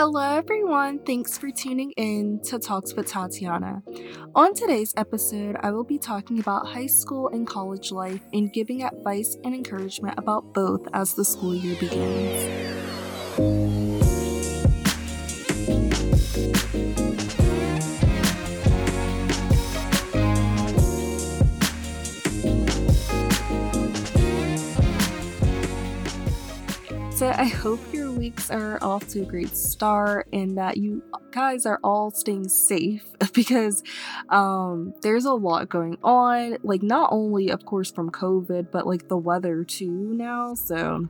Hello, everyone. Thanks for tuning in to Talks with Tatiana. On today's episode, I will be talking about high school and college life and giving advice and encouragement about both as the school year begins. I hope your weeks are off to a great start and that you guys are all staying safe because um, there's a lot going on. Like, not only, of course, from COVID, but like the weather too now. So,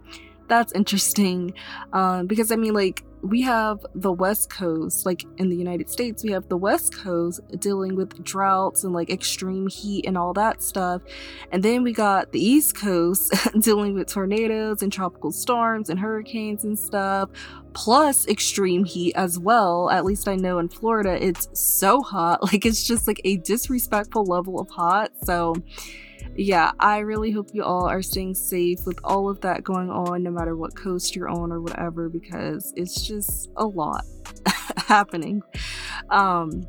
that's interesting um, because I mean, like, we have the West Coast, like in the United States, we have the West Coast dealing with droughts and like extreme heat and all that stuff. And then we got the East Coast dealing with tornadoes and tropical storms and hurricanes and stuff, plus extreme heat as well. At least I know in Florida, it's so hot. Like, it's just like a disrespectful level of hot. So, yeah, I really hope you all are staying safe with all of that going on, no matter what coast you're on or whatever, because it's just a lot happening. Um,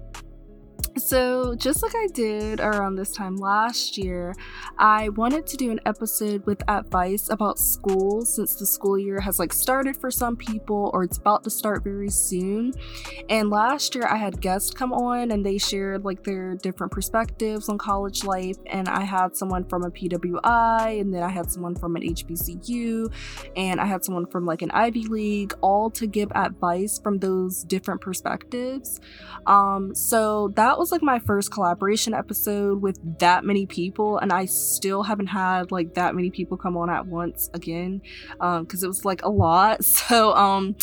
so, just like I did around this time last year, I wanted to do an episode with advice about school since the school year has like started for some people or it's about to start very soon. And last year I had guests come on and they shared like their different perspectives on college life. And I had someone from a PWI, and then I had someone from an HBCU, and I had someone from like an Ivy League, all to give advice from those different perspectives. Um, so that was like my first collaboration episode with that many people, and I still haven't had like that many people come on at once again because um, it was like a lot. So, um,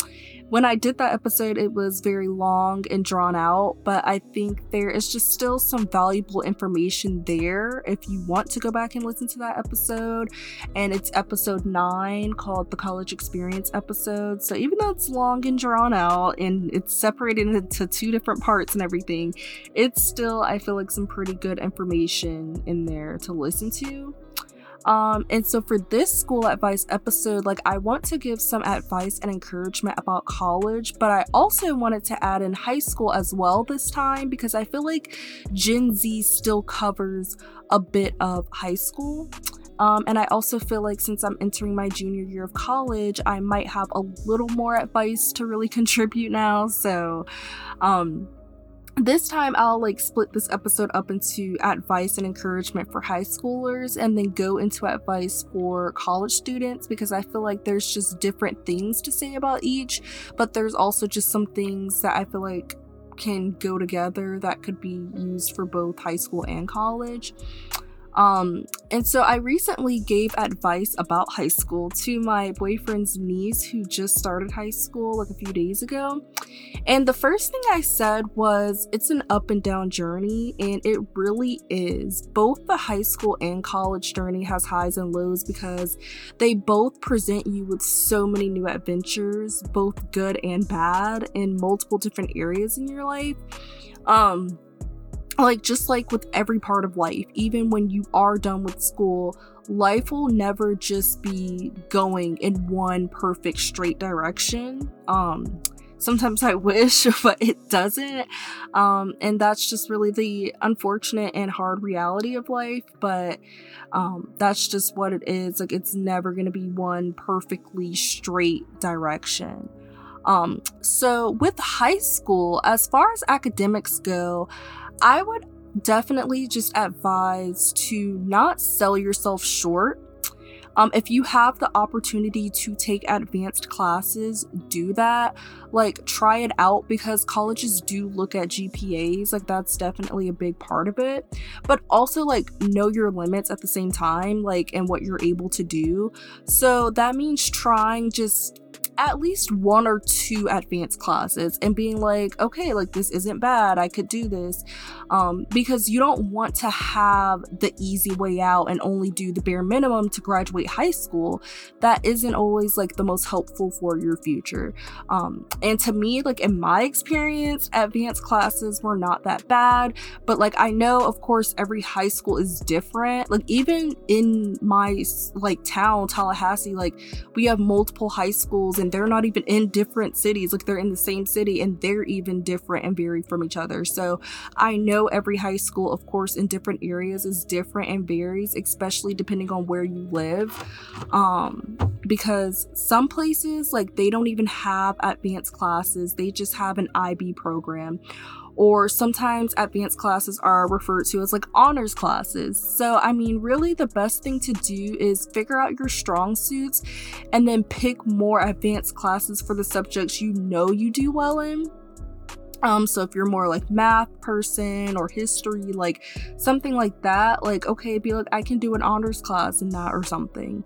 when I did that episode, it was very long and drawn out, but I think there is just still some valuable information there if you want to go back and listen to that episode. And it's episode nine called the college experience episode. So even though it's long and drawn out and it's separated into two different parts and everything, it's still, I feel like, some pretty good information in there to listen to. Um, and so for this school advice episode, like I want to give some advice and encouragement about college, but I also wanted to add in high school as well this time because I feel like Gen Z still covers a bit of high school. Um, and I also feel like since I'm entering my junior year of college, I might have a little more advice to really contribute now. So, um, this time I'll like split this episode up into advice and encouragement for high schoolers and then go into advice for college students because I feel like there's just different things to say about each, but there's also just some things that I feel like can go together that could be used for both high school and college. Um, and so I recently gave advice about high school to my boyfriend's niece who just started high school like a few days ago. And the first thing I said was it's an up and down journey, and it really is. Both the high school and college journey has highs and lows because they both present you with so many new adventures, both good and bad, in multiple different areas in your life. Um, like just like with every part of life even when you are done with school life will never just be going in one perfect straight direction. Um sometimes i wish but it doesn't. Um and that's just really the unfortunate and hard reality of life but um that's just what it is. Like it's never going to be one perfectly straight direction. Um so with high school as far as academics go I would definitely just advise to not sell yourself short. Um, if you have the opportunity to take advanced classes, do that. Like, try it out because colleges do look at GPAs. Like, that's definitely a big part of it. But also, like, know your limits at the same time, like, and what you're able to do. So that means trying just at least one or two advanced classes and being like, okay, like this isn't bad. I could do this. Um, because you don't want to have the easy way out and only do the bare minimum to graduate high school. That isn't always like the most helpful for your future. Um, and to me, like in my experience, advanced classes were not that bad. But like I know, of course, every high school is different. Like even in my like town, Tallahassee, like we have multiple high schools and and they're not even in different cities. Like they're in the same city and they're even different and vary from each other. So I know every high school, of course, in different areas is different and varies, especially depending on where you live. Um, because some places, like, they don't even have advanced classes, they just have an IB program or sometimes advanced classes are referred to as like honors classes. So, I mean, really, the best thing to do is figure out your strong suits and then pick more advanced classes for the subjects you know you do well in. Um, so if you're more like math person or history, like something like that, like okay, be like I can do an honors class in that or something.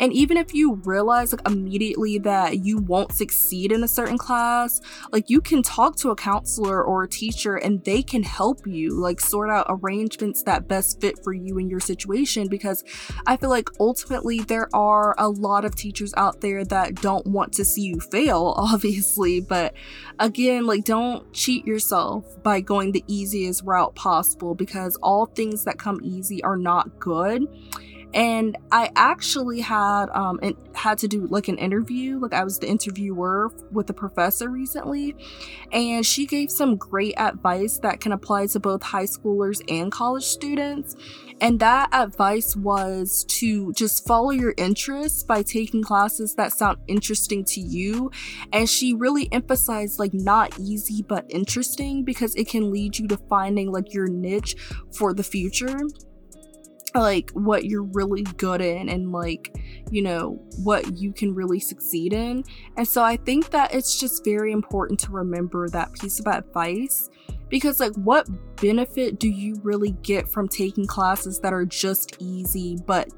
And even if you realize like immediately that you won't succeed in a certain class, like you can talk to a counselor or a teacher and they can help you like sort out arrangements that best fit for you and your situation because I feel like ultimately there are a lot of teachers out there that don't want to see you fail, obviously, but again, like don't cheat yourself by going the easiest route possible because all things that come easy are not good and I actually had um had to do like an interview like I was the interviewer with a professor recently and she gave some great advice that can apply to both high schoolers and college students. And that advice was to just follow your interests by taking classes that sound interesting to you. And she really emphasized like not easy but interesting because it can lead you to finding like your niche for the future like what you're really good in and like you know what you can really succeed in. And so i think that it's just very important to remember that piece of advice because like what benefit do you really get from taking classes that are just easy but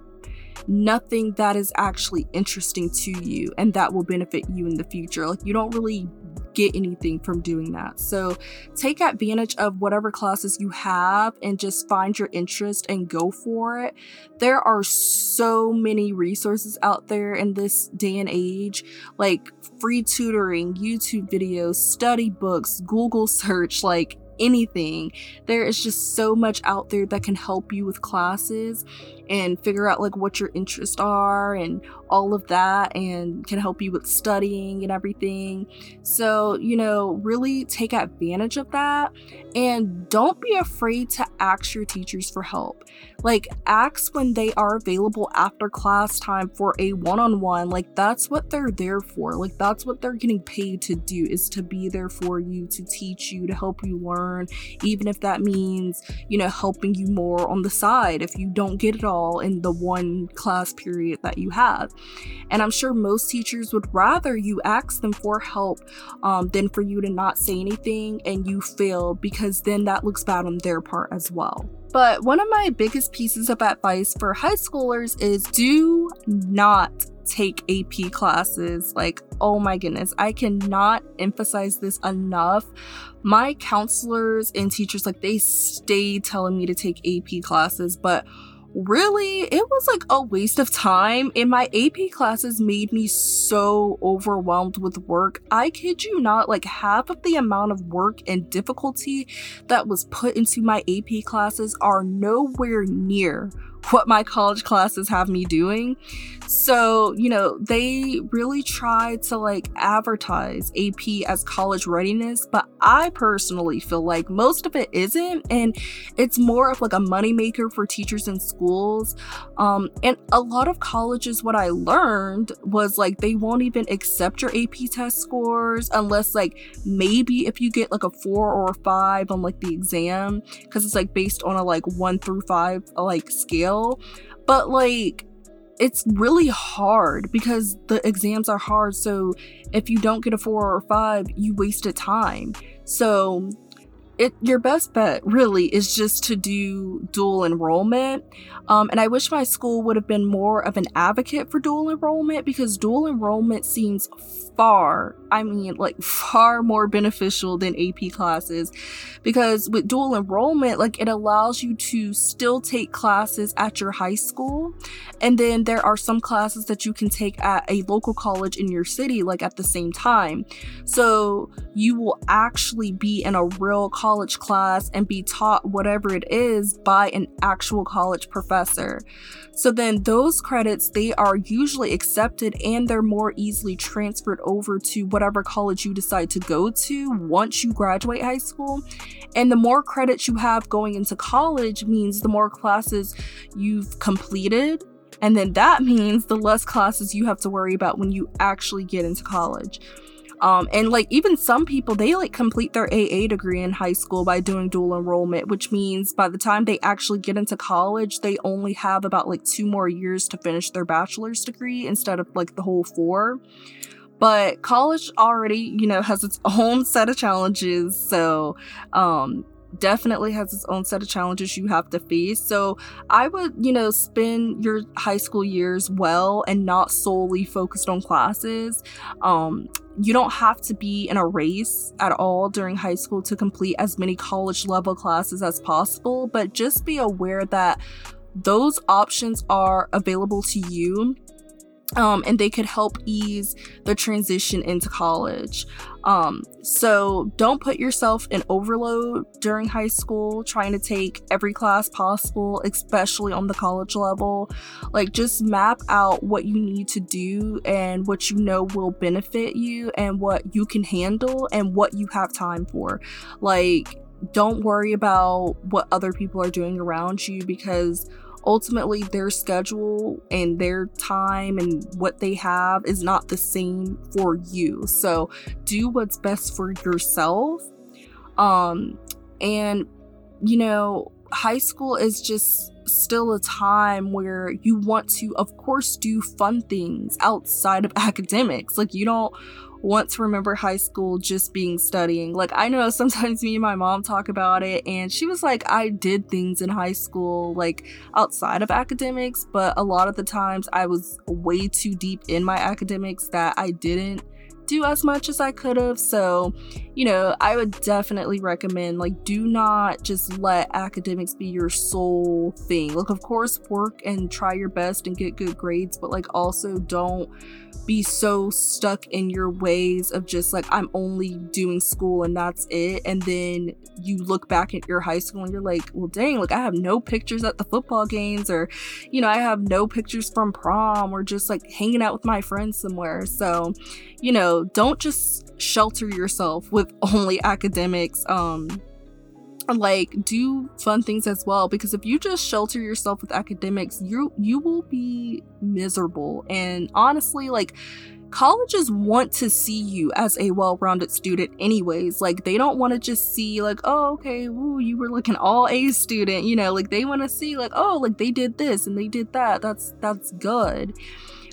nothing that is actually interesting to you and that will benefit you in the future like you don't really get anything from doing that. So take advantage of whatever classes you have and just find your interest and go for it. There are so many resources out there in this day and age, like free tutoring, YouTube videos, study books, Google search, like anything. There is just so much out there that can help you with classes and figure out like what your interests are and all of that and can help you with studying and everything. So, you know, really take advantage of that and don't be afraid to ask your teachers for help. Like, ask when they are available after class time for a one on one. Like, that's what they're there for. Like, that's what they're getting paid to do is to be there for you, to teach you, to help you learn, even if that means, you know, helping you more on the side if you don't get it all in the one class period that you have. And I'm sure most teachers would rather you ask them for help um, than for you to not say anything and you fail because then that looks bad on their part as well. But one of my biggest pieces of advice for high schoolers is do not take AP classes. Like, oh my goodness, I cannot emphasize this enough. My counselors and teachers, like, they stay telling me to take AP classes, but really it was like a waste of time and my ap classes made me so overwhelmed with work i kid you not like half of the amount of work and difficulty that was put into my ap classes are nowhere near what my college classes have me doing. So, you know, they really try to like advertise AP as college readiness, but I personally feel like most of it isn't. And it's more of like a moneymaker for teachers and schools. Um, and a lot of colleges, what I learned was like they won't even accept your AP test scores unless like maybe if you get like a four or a five on like the exam, because it's like based on a like one through five like scale but like it's really hard because the exams are hard. So if you don't get a four or five, you wasted time. So it your best bet really is just to do dual enrollment. Um, and I wish my school would have been more of an advocate for dual enrollment because dual enrollment seems far, I mean, like far more beneficial than AP classes because with dual enrollment, like it allows you to still take classes at your high school. And then there are some classes that you can take at a local college in your city, like at the same time. So you will actually be in a real college class and be taught whatever it is by an actual college professor. So then those credits, they are usually accepted and they're more easily transferred over to whatever college you decide to go to once you graduate high school. And the more credits you have going into college means the more classes you've completed and then that means the less classes you have to worry about when you actually get into college. Um, and like even some people, they like complete their AA degree in high school by doing dual enrollment, which means by the time they actually get into college, they only have about like two more years to finish their bachelor's degree instead of like the whole four. But college already, you know, has its own set of challenges. So, um, definitely has its own set of challenges you have to face. So I would, you know, spend your high school years well and not solely focused on classes. Um, you don't have to be in a race at all during high school to complete as many college level classes as possible, but just be aware that those options are available to you um, and they could help ease the transition into college. Um, so don't put yourself in overload during high school, trying to take every class possible, especially on the college level. Like, just map out what you need to do and what you know will benefit you, and what you can handle, and what you have time for. Like, don't worry about what other people are doing around you because ultimately their schedule and their time and what they have is not the same for you. So do what's best for yourself. Um and you know, high school is just still a time where you want to of course do fun things outside of academics. Like you don't want to remember high school just being studying. Like, I know sometimes me and my mom talk about it, and she was like, I did things in high school, like outside of academics, but a lot of the times I was way too deep in my academics that I didn't do as much as I could have. So, you know, I would definitely recommend like do not just let academics be your sole thing. Like of course work and try your best and get good grades, but like also don't be so stuck in your ways of just like I'm only doing school and that's it and then you look back at your high school and you're like well dang like I have no pictures at the football games or you know I have no pictures from prom or just like hanging out with my friends somewhere. So you know don't just shelter yourself with only academics um like do fun things as well because if you just shelter yourself with academics you you will be miserable. And honestly like colleges want to see you as a well-rounded student anyways. Like they don't want to just see like oh okay ooh, you were like an all a student you know? Like they want to see like oh like they did this and they did that. That's that's good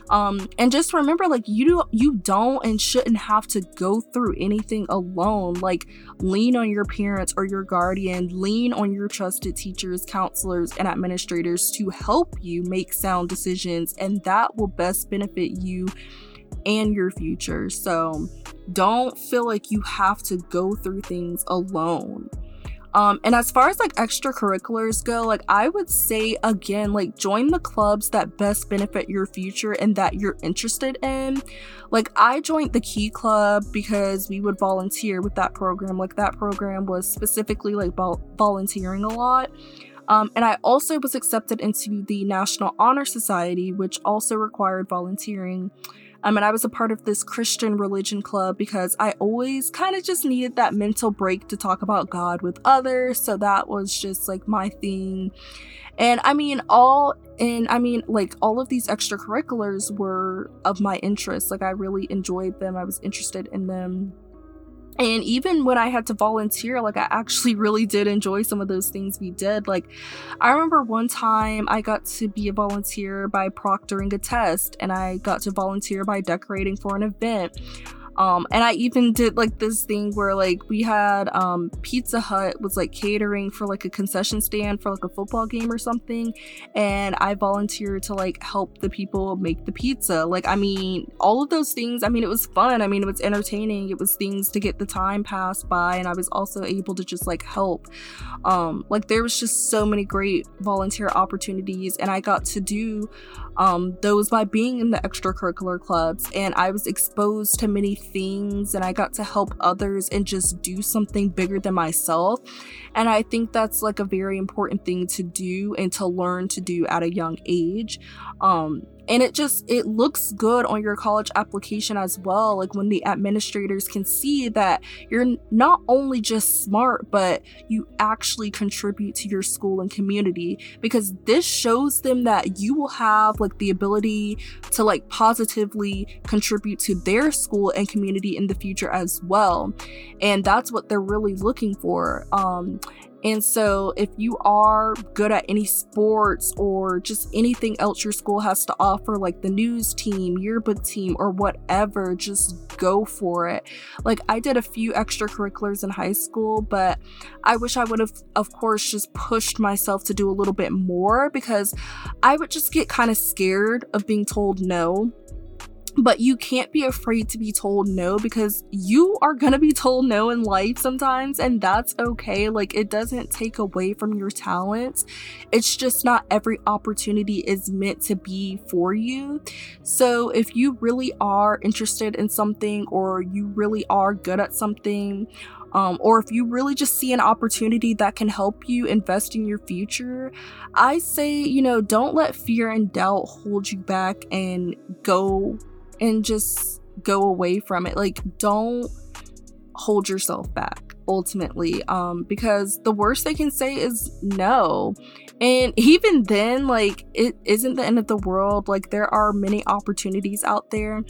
um and just remember like you do you don't and shouldn't have to go through anything alone. Like lean on your parents or your guardian. Lean on your trusted teachers counselors and administrators to help you make sound decisions and that will best benefit you and your future. So don't feel like you have to go through things alone um, and as far as like extracurriculars go, like I would say again, like join the clubs that best benefit your future and that you're interested in. Like I joined the Key Club because we would volunteer with that program. Like that program was specifically like vol- volunteering a lot. Um, and I also was accepted into the National Honor Society, which also required volunteering. Um, and I was a part of this Christian religion club because I always kind of just needed that mental break to talk about God with others. So that was just like my thing. And I mean, all and I mean, like all of these extracurriculars were of my interest. Like I really enjoyed them, I was interested in them. And even when I had to volunteer, like I actually really did enjoy some of those things we did. Like I remember one time I got to be a volunteer by proctoring a test and I got to volunteer by decorating for an event. Um, and I even did like this thing where like we had um, Pizza Hut was like catering for like a concession stand for like a football game or something, and I volunteered to like help the people make the pizza. Like, I mean, all of those things. I mean, it was fun. I mean, it was entertaining. It was things to get the time passed by, and I was also able to just like help. Um, like there was just so many great volunteer opportunities, and I got to do um, those by being in the extracurricular clubs and I was exposed to many things and I got to help others and just do something bigger than myself. And I think that's like a very important thing to do and to learn to do at a young age. Um, and it just it looks good on your college application as well like when the administrators can see that you're not only just smart but you actually contribute to your school and community because this shows them that you will have like the ability to like positively contribute to their school and community in the future as well. And that's what they're really looking for um and so, if you are good at any sports or just anything else your school has to offer, like the news team, yearbook team, or whatever, just go for it. Like, I did a few extracurriculars in high school, but I wish I would have, of course, just pushed myself to do a little bit more because I would just get kind of scared of being told no but you can't be afraid to be told no because you are gonna be told no in life sometimes, and that's okay. Like, it doesn't take away from your talents. It's just not every opportunity is meant to be for you. So, if you really are interested in something, or you really are good at something, um, or if you really just see an opportunity that can help you invest in your future, I say, you know, don't let fear and doubt hold you back and go and just go away from it. Like, don't hold yourself back ultimately um because the worst they can say is no. And even then like it isn't the end of the world. Like there are many opportunities out there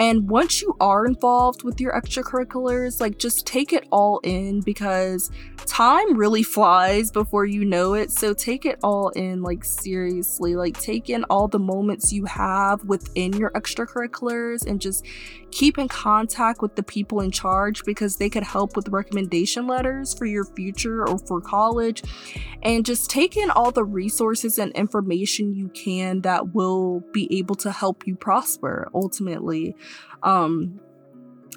and once you are involved with your extracurriculars, like just take it all in because time really flies before you know it. So take it all in, like seriously. Like take in all the moments you have within your extracurriculars and just keep in contact with the people in charge because they could help with recommendation letters for your future or for college. And just take in all the resources and information you can that will be able to help you prosper ultimately. Um,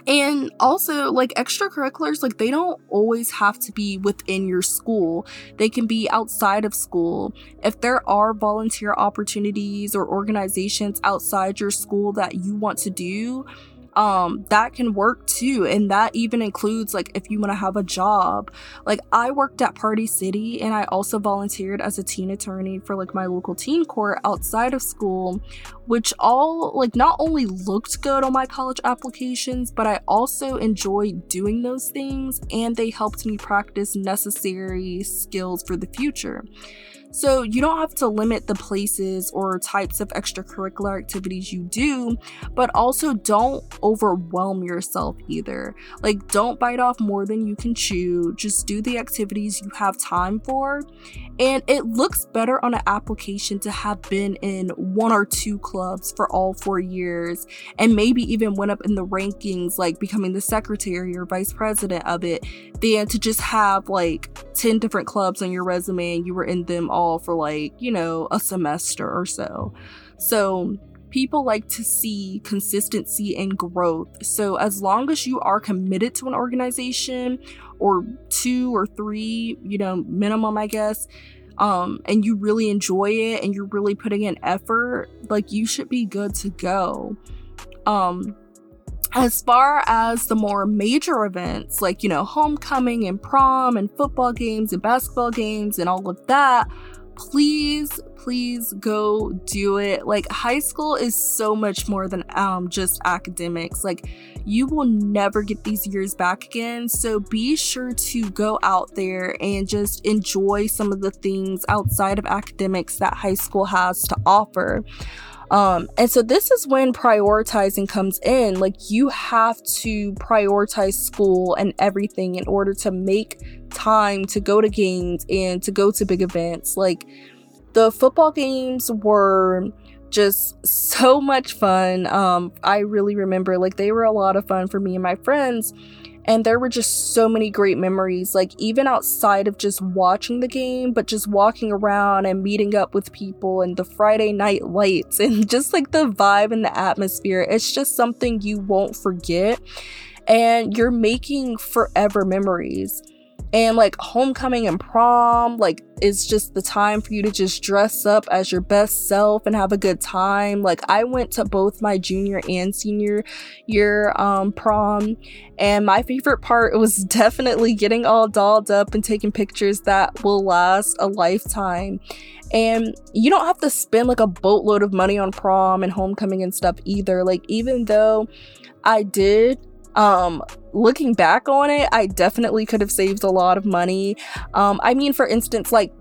and also like extracurriculars like they don't always have to be within your school. They can be outside of school. If there are volunteer opportunities or organizations outside your school that you want to do um that can work too and that even includes like if you want to have a job. Like i worked at party city and i also volunteered as a teen attorney for like my local teen court outside of school which all like not only looked good on my college applications but i also enjoyed doing those things and they helped me practice necessary skills for the future so you don't have to limit the places or types of extracurricular activities you do, but also don't overwhelm yourself either. Like, don't bite off more than you can chew, just do the activities you have time for. And it looks better on an application to have been in one or two clubs for all four years and maybe even went up in the rankings, like becoming the secretary or vice president of it, than to just have like 10 different clubs on your resume and you were in them all for like, you know, a semester or so. So, people like to see consistency and growth. So, as long as you are committed to an organization or two or three, you know, minimum, I guess, um, and you really enjoy it and you're really putting in effort, like you should be good to go. Um, as far as the more major events, like, you know, homecoming and prom and football games and basketball games and all of that, please, please go do it. Like, high school is so much more than um, just academics. Like, you will never get these years back again. So be sure to go out there and just enjoy some of the things outside of academics that high school has to offer. Um, and so this is when prioritizing comes in. Like you have to prioritize school and everything in order to make time to go to games and to go to big events. Like the football games were just so much fun. Um, I really remember like they were a lot of fun for me and my friends. And there were just so many great memories, like even outside of just watching the game, but just walking around and meeting up with people and the Friday night lights and just like the vibe and the atmosphere. It's just something you won't forget. And you're making forever memories. And like homecoming and prom, like it's just the time for you to just dress up as your best self and have a good time. Like I went to both my junior and senior year um, prom, and my favorite part was definitely getting all dolled up and taking pictures that will last a lifetime. And you don't have to spend like a boatload of money on prom and homecoming and stuff either. Like even though I did um looking back on it i definitely could have saved a lot of money um i mean for instance like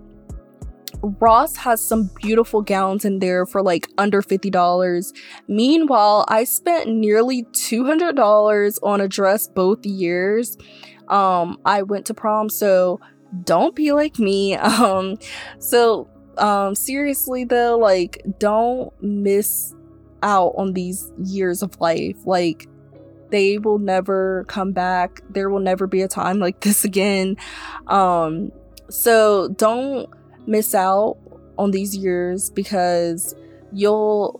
Ross has some beautiful gowns in there for like under $50. Meanwhile, I spent nearly $200 on a dress both years. Um, I went to prom, so don't be like me. Um, so um, seriously though, like don't miss out on these years of life. Like they will never come back. There will never be a time like this again. Um, so don't miss out on these years because you'll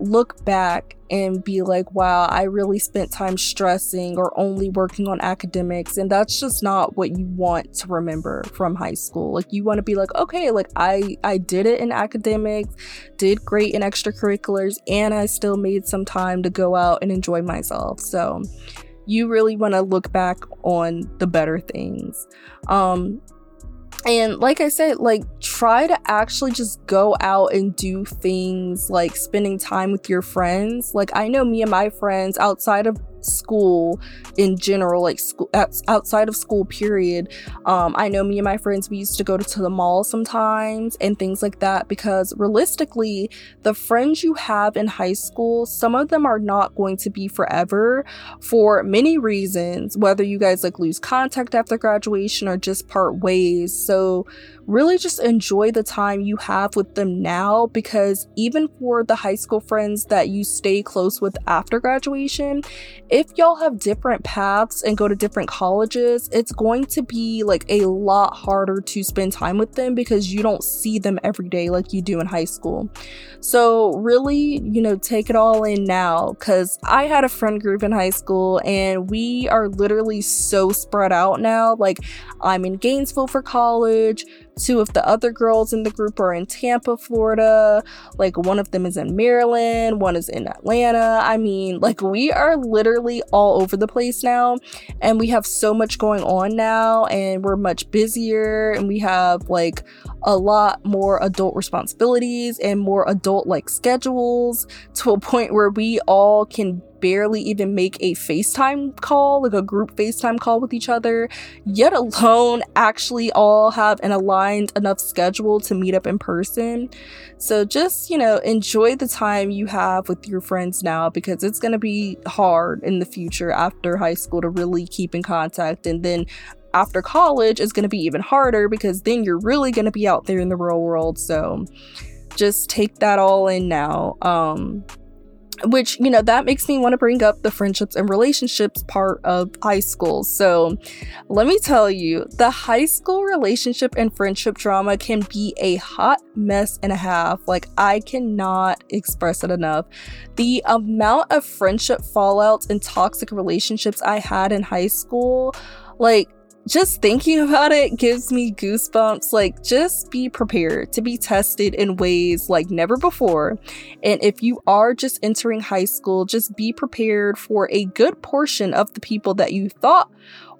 look back and be like, wow, I really spent time stressing or only working on academics. And that's just not what you want to remember from high school. Like you want to be like, okay, like I I did it in academics, did great in extracurriculars, and I still made some time to go out and enjoy myself. So you really want to look back on the better things. Um and like I said, like try to actually just go out and do things like spending time with your friends. Like I know me and my friends outside of school in general like school outside of school period. Um i know me and my friends we used to go to, to the mall sometimes and things like that because realistically the friends you have in high school some of them are not going to be forever for many reasons whether you guys like lose contact after graduation or just part ways. So really just enjoy the time you have with them now because even for the high school friends that you stay close with after graduation, if y'all have different paths and go to different colleges, it's going to be like a lot harder to spend time with them because you don't see them every day like you do in high school. So, really, you know, take it all in now because I had a friend group in high school and we are literally so spread out now. Like, I'm in Gainesville for college. Two of the other girls in the group are in Tampa, Florida. Like one of them is in Maryland, one is in Atlanta. I mean, like we are literally all over the place now, and we have so much going on now, and we're much busier, and we have like a lot more adult responsibilities and more adult like schedules to a point where we all can barely even make a FaceTime call, like a group FaceTime call with each other, yet alone actually all have an aligned enough schedule to meet up in person. So just, you know, enjoy the time you have with your friends now because it's going to be hard in the future after high school to really keep in contact. And then after college is going to be even harder because then you're really going to be out there in the real world. So just take that all in now. Um, which you know that makes me want to bring up the friendships and relationships part of high school. So let me tell you the high school relationship and friendship drama can be a hot mess and a half. Like i cannot express it enough. The amount of friendship fallouts and toxic relationships i had in high school like just thinking about it gives me goosebumps. Like, just be prepared to be tested in ways like never before. And if you are just entering high school, just be prepared for a good portion of the people that you thought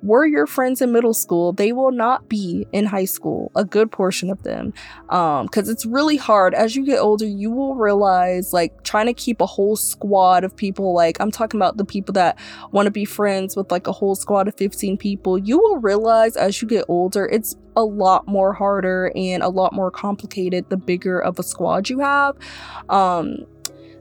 were your friends in middle school, they will not be in high school, a good portion of them. Um, because it's really hard. As you get older, you will realize like trying to keep a whole squad of people, like I'm talking about the people that want to be friends with like a whole squad of 15 people, you will realize as you get older, it's a lot more harder and a lot more complicated the bigger of a squad you have. Um,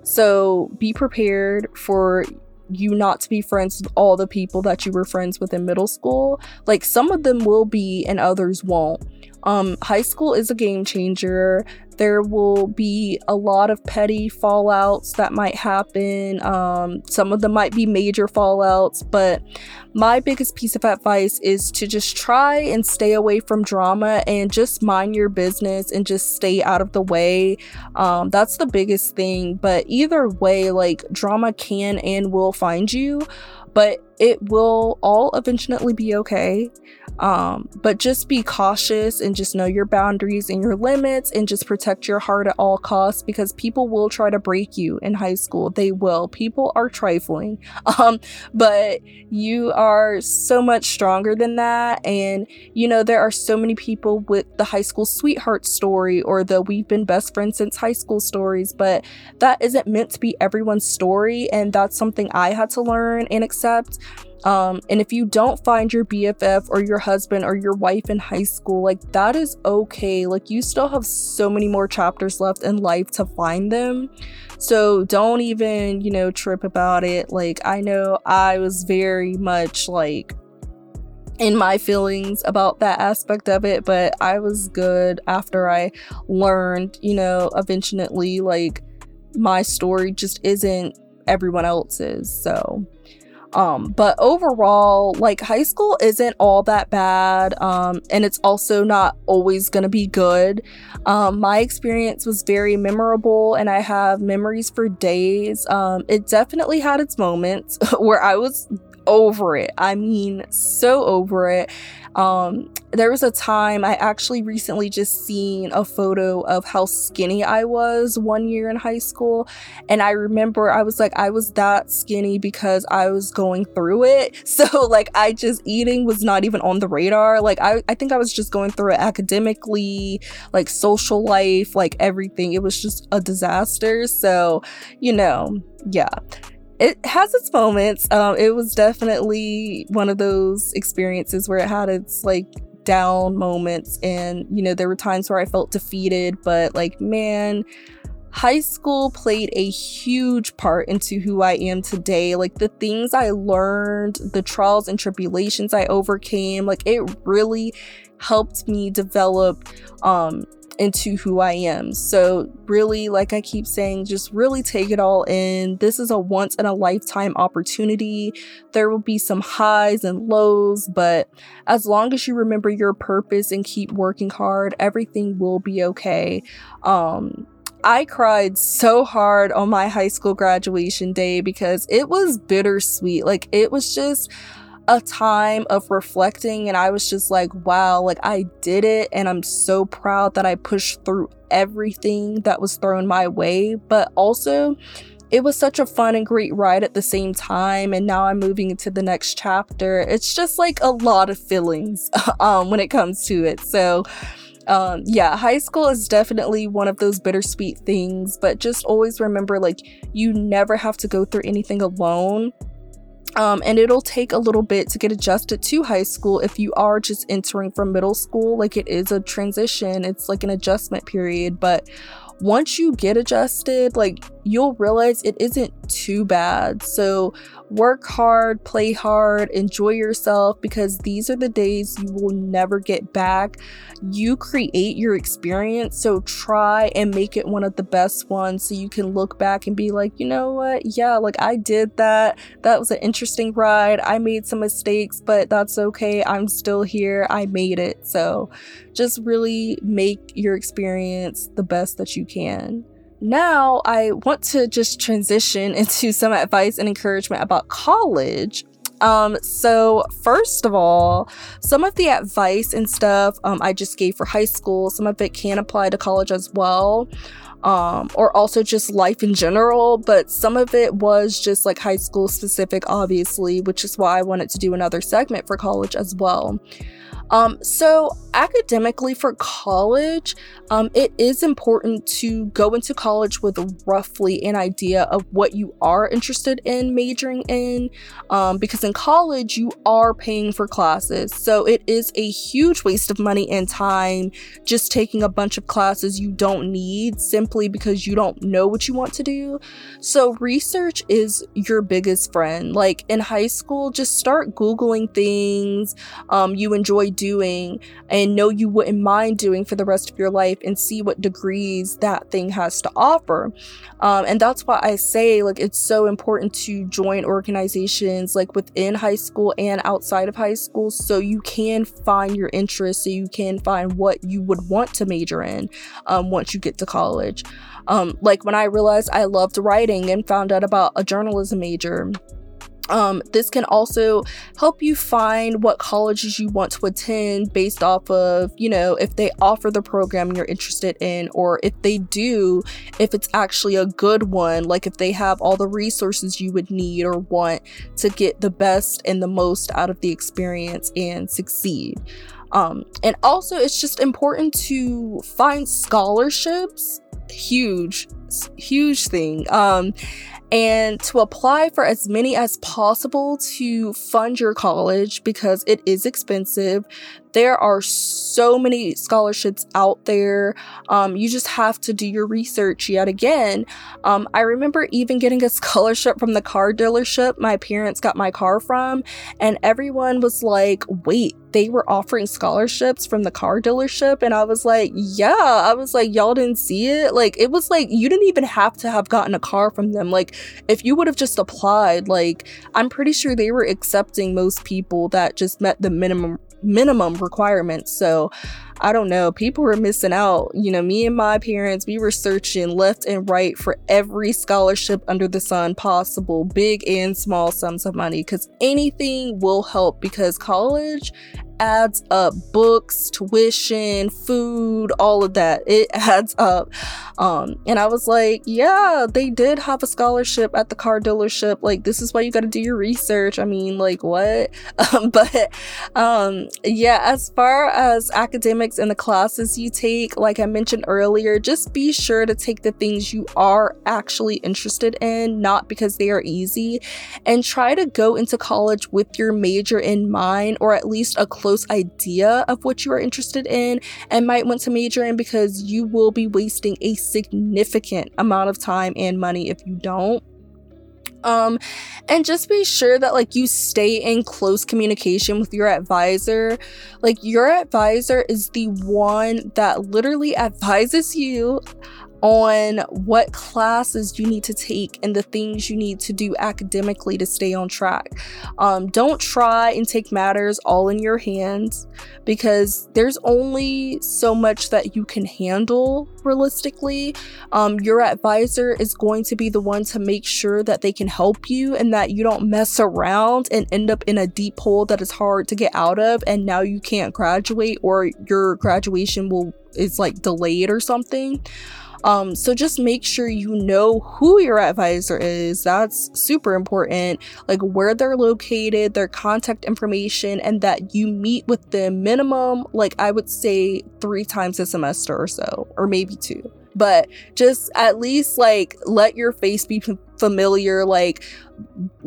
so be prepared for you not to be friends with all the people that you were friends with in middle school. Like some of them will be and others won't. Um, high school is a game changer. There will be a lot of petty fallouts that might happen. Um, some of them might be major fallouts, but my biggest piece of advice is to just try and stay away from drama and just mind your business and just stay out of the way. Um, that's the biggest thing. But either way, like drama can and will find you. But it will all eventually be okay. Um, but just be cautious and just know your boundaries and your limits and just protect your heart at all costs because people will try to break you in high school. They will. People are trifling. Um, but you are so much stronger than that. And, you know, there are so many people with the high school sweetheart story or the we've been best friends since high school stories, but that isn't meant to be everyone's story. And that's something I had to learn and accept. Um, and if you don't find your BFF or your husband or your wife in high school, like that is okay. Like you still have so many more chapters left in life to find them. So don't even, you know, trip about it. Like I know I was very much like in my feelings about that aspect of it, but I was good after I learned, you know, eventually like my story just isn't everyone else's. So um, but overall, like high school isn't all that bad. Um, and it's also not always gonna be good. Um, my experience was very memorable and I have memories for days. Um, it definitely had its moments where I was over it. I mean, so over it. Um, there was a time I actually recently just seen a photo of how skinny I was one year in high school. And I remember I was like, I was that skinny because I was going through it. So, like, I just eating was not even on the radar. Like, I, I think I was just going through it academically, like, social life, like, everything. It was just a disaster. So, you know, yeah it has its moments. Um, it was definitely one of those experiences where it had its like down moments, and you know there were times where I felt defeated. But like, man, high school played a huge part into who I am today. Like the things I learned, the trials and tribulations I overcame, like it really helped me develop um into who I am. So, really, like I keep saying, just really take it all in. This is a once in a lifetime opportunity. There will be some highs and lows, but as long as you remember your purpose and keep working hard, everything will be okay. Um, I cried so hard on my high school graduation day because it was bittersweet. Like, it was just a time of reflecting and I was just like, wow, like I did it and I'm so proud that I pushed through everything that was thrown my way, but also it was such a fun and great ride at the same time and now I'm moving into the next chapter. It's just like a lot of feelings um when it comes to it. So um, yeah, high school is definitely one of those bittersweet things, but just always remember like you never have to go through anything alone. Um, and it'll take a little bit to get adjusted to high school if you are just entering from middle school. Like it is a transition, it's like an adjustment period. But once you get adjusted, like you'll realize it isn't too bad. So work hard, play hard, enjoy yourself because these are the days you will never get back. You create your experience, so try and make it one of the best ones so you can look back and be like, you know what? Yeah, like I did that. That was an interesting ride. I made some mistakes, but that's okay. I'm still here. I made it. So just really make your experience the best that you can. Now, I want to just transition into some advice and encouragement about college. Um, so first of all, some of the advice and stuff um, I just gave for high school, some of it can apply to college as well. Um, or also just life in general, but some of it was just like high school specific, obviously, which is why I wanted to do another segment for college as well. Um, so, academically for college, um, it is important to go into college with roughly an idea of what you are interested in majoring in, um, because in college you are paying for classes. So, it is a huge waste of money and time just taking a bunch of classes you don't need simply because you don't know what you want to do. So, research is your biggest friend. Like in high school, just start Googling things um, you enjoy doing and know you wouldn't mind doing for the rest of your life and see what degrees that thing has to offer. Um, and that's why I say, like, it's so important to join organizations like within high school and outside of high school so you can find your interest, so you can find what you would want to major in um, once you get to college. Um, like when I realized I loved writing and found out about a journalism major Um, this can also help you find what colleges you want to attend based off of, you know, if they offer the program you're interested in, or if they do, if it's actually a good one, like if they have all the resources you would need or want to get the best and the most out of the experience and succeed. Um, and also, it's just important to find scholarships. Huge, huge thing. Um, and to apply for as many as possible to fund your college because it is expensive. There are so many scholarships out there. Um, you just have to do your research yet again. Um, I remember even getting a scholarship from the car dealership my parents got my car from, and everyone was like, wait, they were offering scholarships from the car dealership. And I was like, yeah, I was like, y'all didn't see it. Like, it was like, you didn't even have to have gotten a car from them. Like, if you would have just applied, like, I'm pretty sure they were accepting most people that just met the minimum minimum requirements. So I don't know, people were missing out. You know, me and my parents, we were searching left and right for every scholarship under the sun possible, big and small sums of money, because anything will help because college adds up. Books tuition food all of that. It adds up. Um and i was like yeah they did have a scholarship at the car dealership. Like this is why you got to do your research. I mean like what? Um, but um yeah as far as academics and the classes you take like i mentioned earlier just be sure to take the things you are actually interested in not because they are easy and try to go into college with your major in mind or at least a close close idea of what you are interested in and might want to major in because you will be wasting a significant amount of time and money if you don't. Um and just be sure that like you stay in close communication with your advisor. Like your advisor is the one that literally advises you on what classes you need to take and the things you need to do academically to stay on track. Um, don't try and take matters all in your hands because there's only so much that you can handle realistically. Um, your advisor is going to be the one to make sure that they can help you and that you don't mess around and end up in a deep hole that is hard to get out of and now you can't graduate or your graduation will is like delayed or something. Um, so just make sure you know who your advisor is. That's super important. Like where they're located, their contact information, and that you meet with them minimum, like I would say three times a semester or so, or maybe two. But just at least like let your face be familiar, like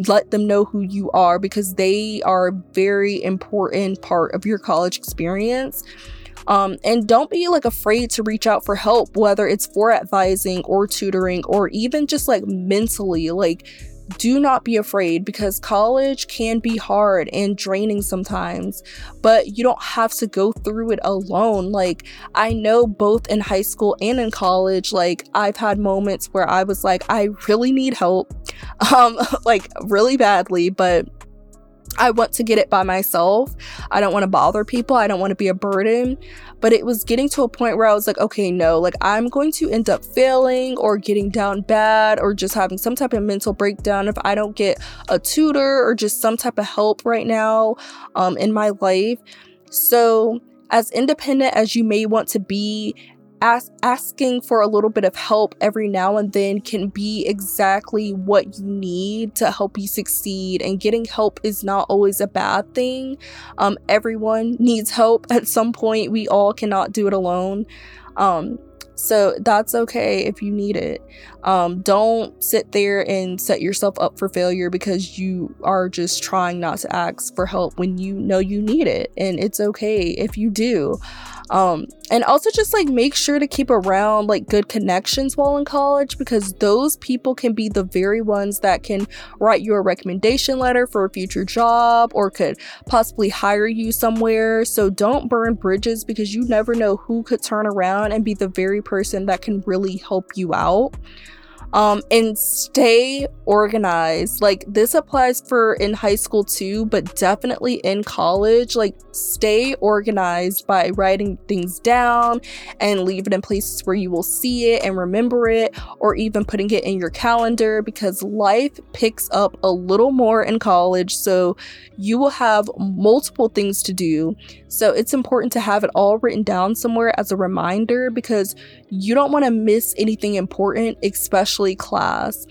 let them know who you are because they are a very important part of your college experience. Um, and don't be like afraid to reach out for help, whether it's for advising or tutoring or even just like mentally. Like, do not be afraid because college can be hard and draining sometimes, but you don't have to go through it alone. Like, I know both in high school and in college, like, I've had moments where I was like, I really need help, um, like, really badly, but I want to get it by myself. I don't want to bother people. I don't want to be a burden. But it was getting to a point where I was like, okay, no, like I'm going to end up failing or getting down bad or just having some type of mental breakdown if I don't get a tutor or just some type of help right now um, in my life. So, as independent as you may want to be Ask, asking for a little bit of help every now and then can be exactly what you need to help you succeed. And getting help is not always a bad thing. Um, everyone needs help at some point. We all cannot do it alone. Um, so that's okay if you need it. Um, don't sit there and set yourself up for failure because you are just trying not to ask for help when you know you need it. And it's okay if you do. Um, and also just like make sure to keep around like good connections while in college because those people can be the very ones that can write you a recommendation letter for a future job or could possibly hire you somewhere. So don't burn bridges because you never know who could turn around and be the very person that can really help you out. Um, and stay organized. Like this applies for in high school too, but definitely in college. Like stay organized by writing things down and leave it in places where you will see it and remember it, or even putting it in your calendar because life picks up a little more in college. So you will have multiple things to do. So it's important to have it all written down somewhere as a reminder because you don't want to miss anything important, especially class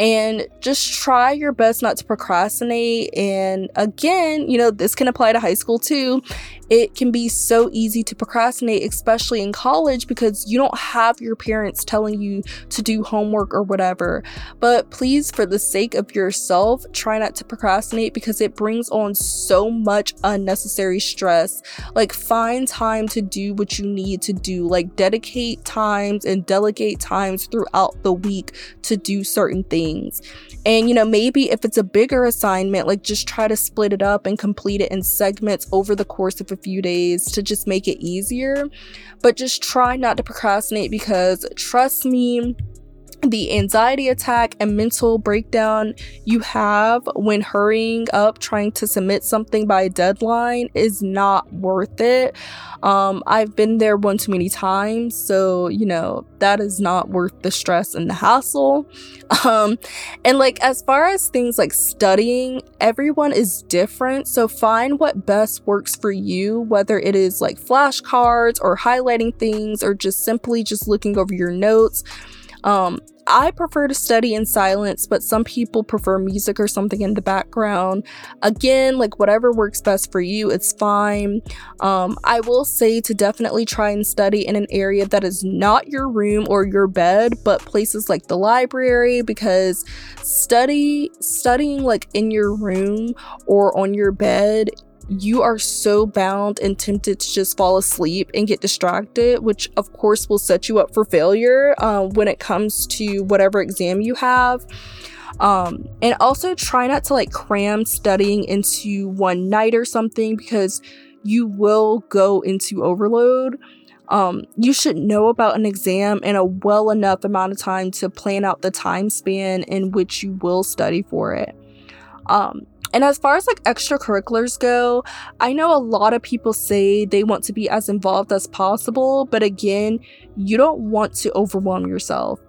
and just try your best not to procrastinate. And again, you know, this can apply to high school too. It can be so easy to procrastinate, especially in college, because you don't have your parents telling you to do homework or whatever. But please, for the sake of yourself, try not to procrastinate because it brings on so much unnecessary stress. Like, find time to do what you need to do, like, dedicate times and delegate times throughout the week to do certain things things. And, you know, maybe if it's a bigger assignment, like just try to split it up and complete it in segments over the course of a few days to just make it easier. But just try not to procrastinate because trust me, the anxiety attack and mental breakdown you have when hurrying up trying to submit something by a deadline is not worth it. Um, I've been there one too many times, so you know that is not worth the stress and the hassle. Um, and like as far as things like studying, everyone is different, so find what best works for you, whether it is like flashcards or highlighting things or just simply just looking over your notes. Um, I prefer to study in silence, but some people prefer music or something in the background. Again, like whatever works best for you, it's fine. Um, I will say to definitely try and study in an area that is not your room or your bed, but places like the library because study studying like in your room or on your bed you are so bound and tempted to just fall asleep and get distracted, which of course will set you up for failure um, when it comes to whatever exam you have. Um, and also try not to like cram studying into one night or something because you will go into overload. Um, you should know about an exam in a well enough amount of time to plan out the time span in which you will study for it. Um, and as far as like extracurriculars go, I know a lot of people say they want to be as involved as possible, but again, you don't want to overwhelm yourself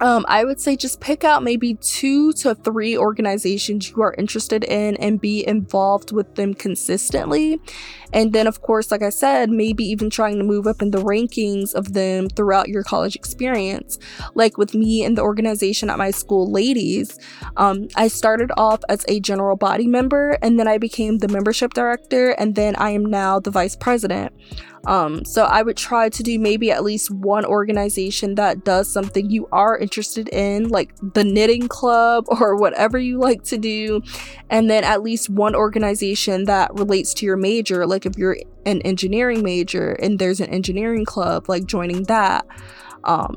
um, I would say just pick out maybe two to three organizations you are interested in and be involved with them consistently. And then, of course, like I said, maybe even trying to move up in the rankings of them throughout your college experience. Like with me and the organization at my school, Ladies, um, I started off as a general body member and then I became the membership director, and then I am now the vice president. Um, so I would try to do maybe at least one organization that does something you are interested in, like the knitting club or whatever you like to do, and then at least one organization that relates to your major, like if you're an engineering major and there's an engineering club, like joining that. Um,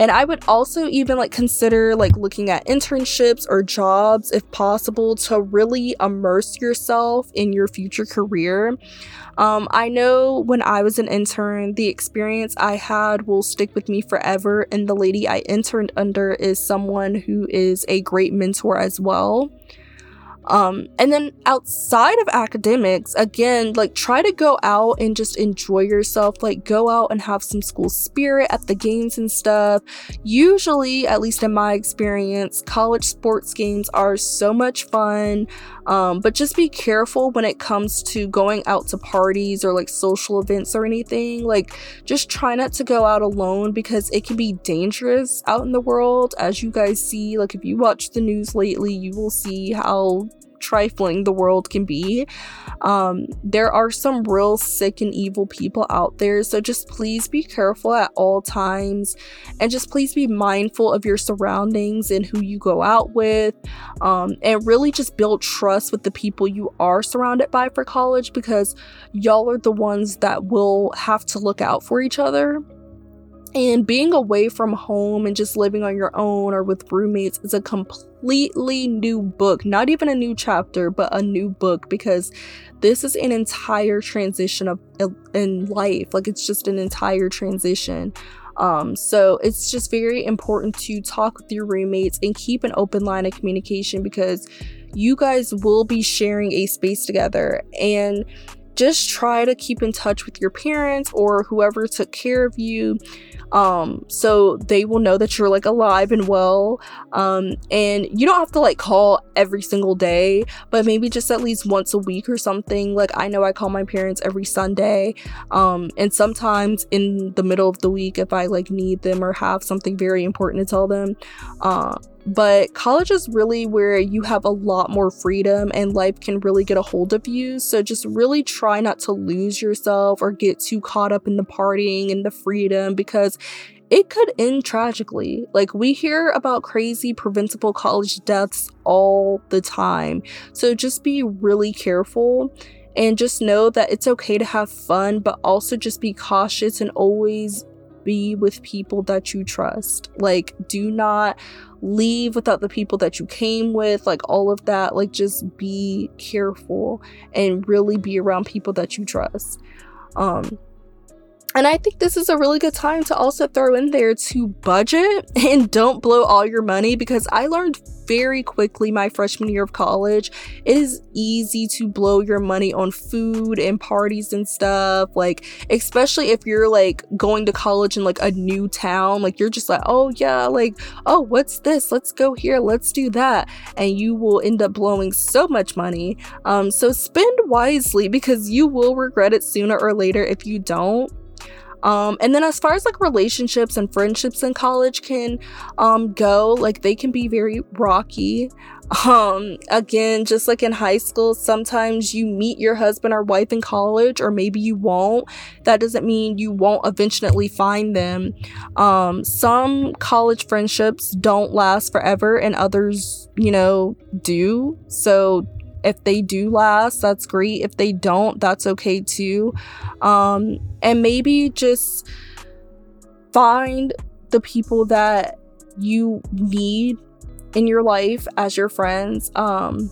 and I would also even like consider like looking at internships or jobs if possible to really immerse yourself in your future career. Um, I know when I was an intern, the experience I had will stick with me forever, and the lady I interned under is someone who is a great mentor as well. Um, and then outside of academics, again, like try to go out and just enjoy yourself. Like go out and have some school spirit at the games and stuff. Usually, at least in my experience, college sports games are so much fun. Um, but just be careful when it comes to going out to parties or like social events or anything. Like just try not to go out alone because it can be dangerous out in the world. As you guys see, like if you watch the news lately, you will see how trifling the world can be. Um, there are some real sick and evil people out there, so just please be careful at all times and just please be mindful of your surroundings and who you go out with. Um, and really just build trust with the people you are surrounded by for college because y'all are the ones that will have to look out for each other. And being away from home and just living on your own or with roommates is a completely new book. Not even a new chapter, but a new book because this is an entire transition of in life. Like it's just an entire transition. Um, so it's just very important to talk with your roommates and keep an open line of communication because you guys will be sharing a space together and just try to keep in touch with your parents or whoever took care of you um so they will know that you're like alive and well. Um and you don't have to like call every single day but maybe just at least once a week or something. Like i know i call my parents every sunday um and sometimes in the middle of the week if i like need them or have something very important to tell them uh but college is really where you have a lot more freedom and life can really get a hold of you. So just really try not to lose yourself or get too caught up in the partying and the freedom because it could end tragically. Like, we hear about crazy preventable college deaths all the time. So just be really careful and just know that it's okay to have fun, but also just be cautious and always be with people that you trust. Like, do not leave without the people that you came with, like all of that. Like, just be careful and really be around people that you trust. Um, and I think this is a really good time to also throw in there to budget and don't blow all your money because I learned very quickly my freshman year of college. It is easy to blow your money on food and parties and stuff. Like, especially if you're like going to college in like a new town, like you're just like, oh yeah, like, oh, what's this? Let's go here, let's do that. And you will end up blowing so much money. Um, so spend wisely because you will regret it sooner or later if you don't. Um, and then as far as like relationships and friendships in college can um, go, like they can be very rocky. Um, again, just like in high school, sometimes you meet your husband or wife in college, or maybe you won't. That doesn't mean you won't eventually find them. Um, some college friendships don't last forever, and others, you know, do. So if they do last, that's great. If they don't, that's okay too. Um, and maybe just find the people that you need in your life as your friends. Um,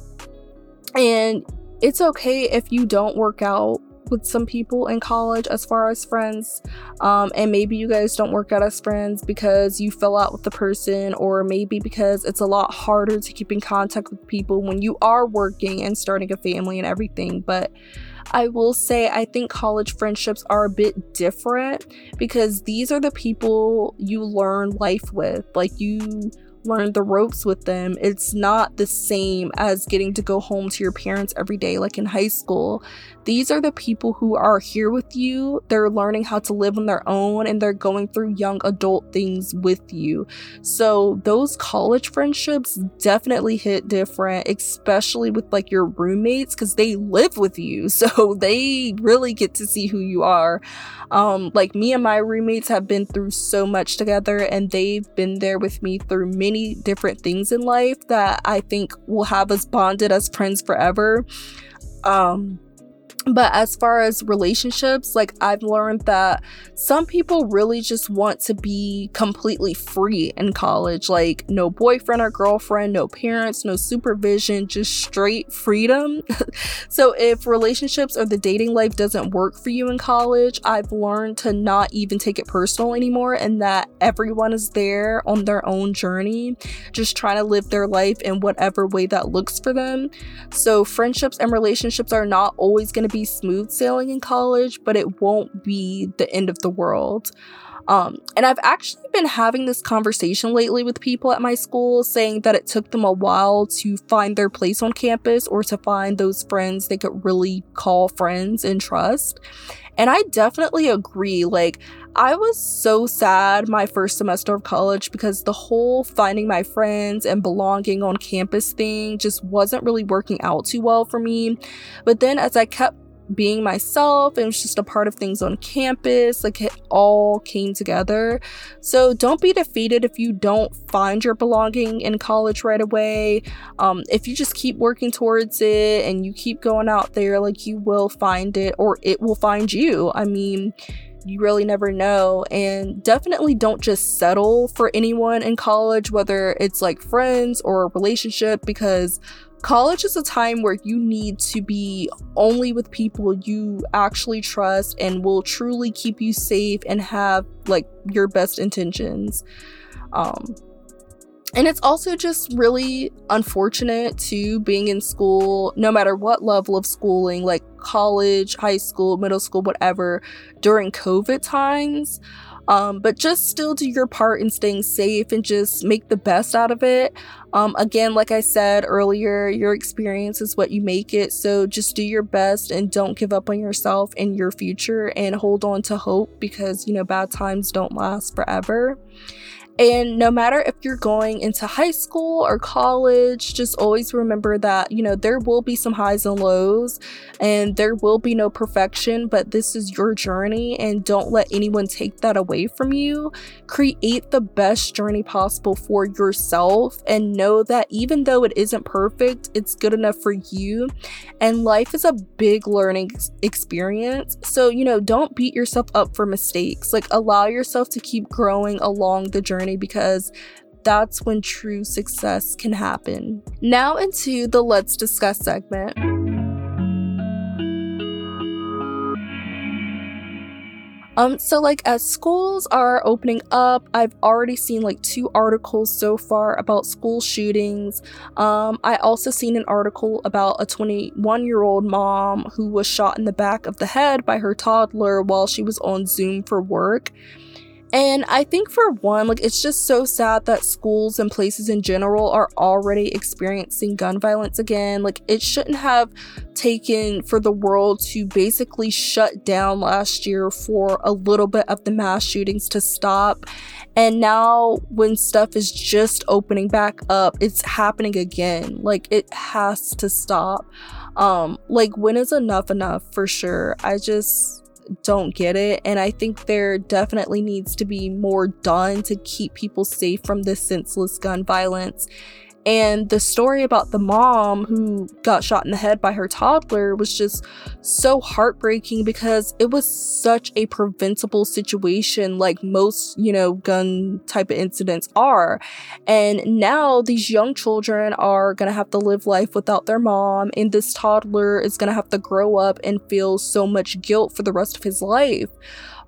and it's okay if you don't work out with some people in college as far as friends. Um, and maybe you guys don't work out as friends because you fell out with the person, or maybe because it's a lot harder to keep in contact with people when you are working and starting a family and everything. But I will say, I think college friendships are a bit different because these are the people you learn life with. Like, you learn the ropes with them. It's not the same as getting to go home to your parents every day, like in high school. These are the people who are here with you. They're learning how to live on their own and they're going through young adult things with you. So, those college friendships definitely hit different, especially with like your roommates because they live with you. So, they really get to see who you are. Um, like me and my roommates have been through so much together and they've been there with me through many different things in life that I think will have us bonded as friends forever. Um, but as far as relationships, like I've learned that some people really just want to be completely free in college. Like, no boyfriend or girlfriend, no parents, no supervision, just straight freedom. so, if relationships or the dating life doesn't work for you in college, I've learned to not even take it personal anymore and that everyone is there on their own journey, just trying to live their life in whatever way that looks for them. So, friendships and relationships are not always going to be be smooth sailing in college, but it won't be the end of the world. Um, and I've actually been having this conversation lately with people at my school saying that it took them a while to find their place on campus or to find those friends they could really call friends and trust. And I definitely agree. Like, I was so sad my first semester of college because the whole finding my friends and belonging on campus thing just wasn't really working out too well for me. But then as I kept being myself. It was just a part of things on campus. Like it all came together. So don't be defeated if you don't find your belonging in college right away. Um, if you just keep working towards it and you keep going out there, like you will find it or it will find you. I mean, You really never know. And definitely don't just settle for anyone in college, whether it's like friends or a relationship, because college is a time where you need to be only with people you actually trust and will truly keep you safe and have like your best intentions. Um, and it's also just really unfortunate to being in school, no matter what level of schooling, like college, high school, middle school, whatever, during COVID times. Um, but just still do your part in staying safe and just make the best out of it. Um, again, like I said earlier, your experience is what you make it. So just do your best and don't give up on yourself and your future and hold on to hope because, you know, bad times don't last forever. And no matter if you're going into high school or college, just always remember that, you know, there will be some highs and lows and there will be no perfection, but this is your journey and don't let anyone take that away from you. Create the best journey possible for yourself and know that even though it isn't perfect, it's good enough for you. And life is a big learning experience. So, you know, don't beat yourself up for mistakes. Like, allow yourself to keep growing along the journey journey because that's when true success can happen. Now, into the Let's Discuss segment. Um, so like as schools are opening up, I've already seen like two articles so far about school shootings. Um, I also seen an article about a 21 year old mom who was shot in the back of the head by her toddler while she was on Zoom for work. And I think for one, like it's just so sad that schools and places in general are already experiencing gun violence again. Like it shouldn't have taken for the world to basically shut down last year for a little bit of the mass shootings to stop. And now when stuff is just opening back up, it's happening again. Like it has to stop. Um like when is enough enough for sure. I just don't get it. And I think there definitely needs to be more done to keep people safe from this senseless gun violence. And the story about the mom who got shot in the head by her toddler was just so heartbreaking because it was such a preventable situation, like most, you know, gun type of incidents are. And now these young children are going to have to live life without their mom, and this toddler is going to have to grow up and feel so much guilt for the rest of his life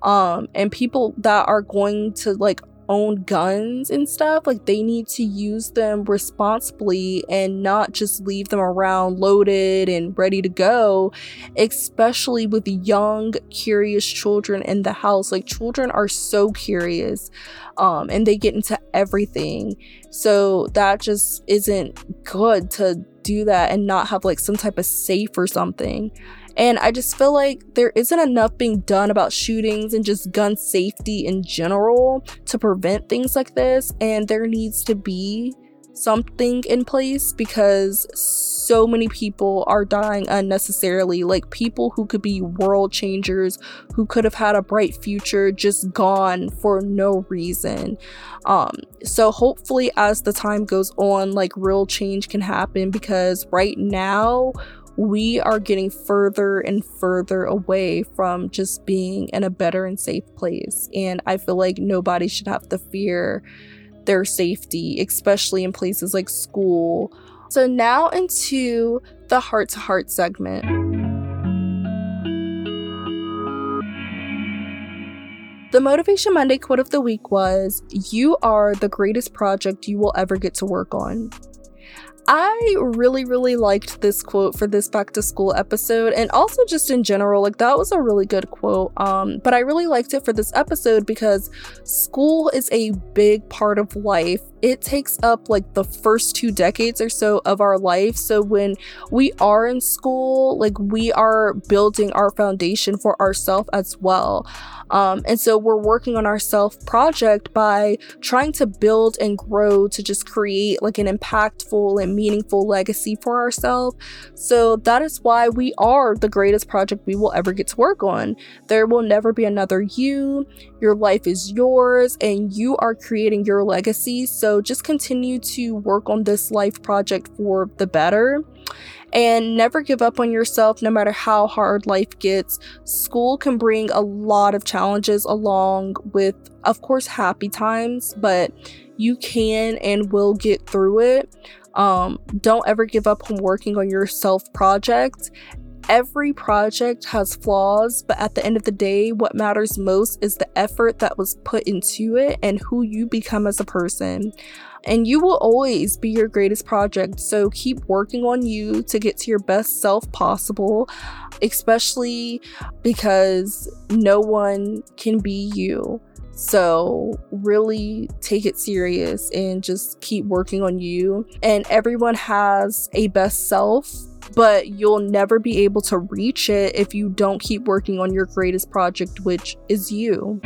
um and people that are going to like own guns and stuff, like they need to use them responsibly and not just leave them around loaded and ready to go, especially with young, curious children in the house. Like children are so curious um, and they get into everything. So that just isn't good to do that and not have like some type of safe or something. And I just feel like there isn't enough being done about shootings and just gun safety in general to prevent things like this. And there needs to be something in place because so many people are dying unnecessarily. Like people who could be world changers, who could have had a bright future, just gone for no reason. Um, so hopefully, as the time goes on, like real change can happen because right now we are getting further and further away from just being in a better and safe place. And I feel like nobody should have to fear their safety, especially in places like school. So, now into the heart to heart segment. The Motivation Monday quote of the week was You are the greatest project you will ever get to work on. I really, really liked this quote for this back to school episode and also just in general. Like, that was a really good quote. Um, but I really liked it for this episode because school is a big part of life. It takes up like the first two decades or so of our life. So, when we are in school, like, we are building our foundation for ourselves as well. Um, and so we're working on our self project by trying to build and grow to just create like an impactful and meaningful legacy for ourselves. So that is why we are the greatest project we will ever get to work on. There will never be another you. Your life is yours and you are creating your legacy. So just continue to work on this life project for the better. And never give up on yourself no matter how hard life gets. School can bring a lot of challenges along with, of course, happy times, but you can and will get through it. Um, don't ever give up on working on your self project every project has flaws, but at the end of the day, what matters most is the effort that was put into it and who you become as a person. And you will always be your greatest project, so keep working on you to get to your best self possible, especially because no one can be you. So, really take it serious and just keep working on you. And everyone has a best self but you'll never be able to reach it if you don't keep working on your greatest project, which is you.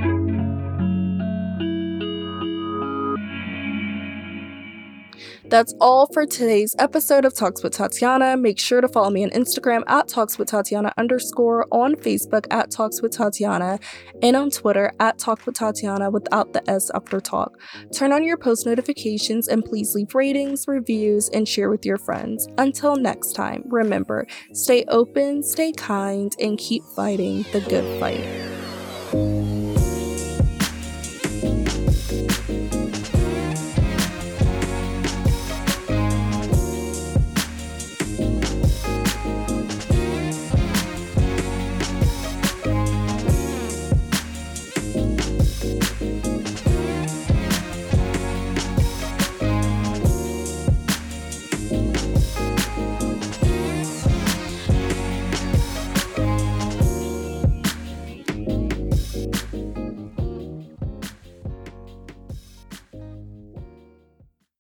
That's all for today's episode of Talks with Tatiana. Make sure to follow me on Instagram at Talks with Tatiana underscore, on Facebook at Talks with Tatiana, and on Twitter at Talk with Tatiana without the S after talk. Turn on your post notifications and please leave ratings, reviews, and share with your friends. Until next time, remember stay open, stay kind, and keep fighting the good fight.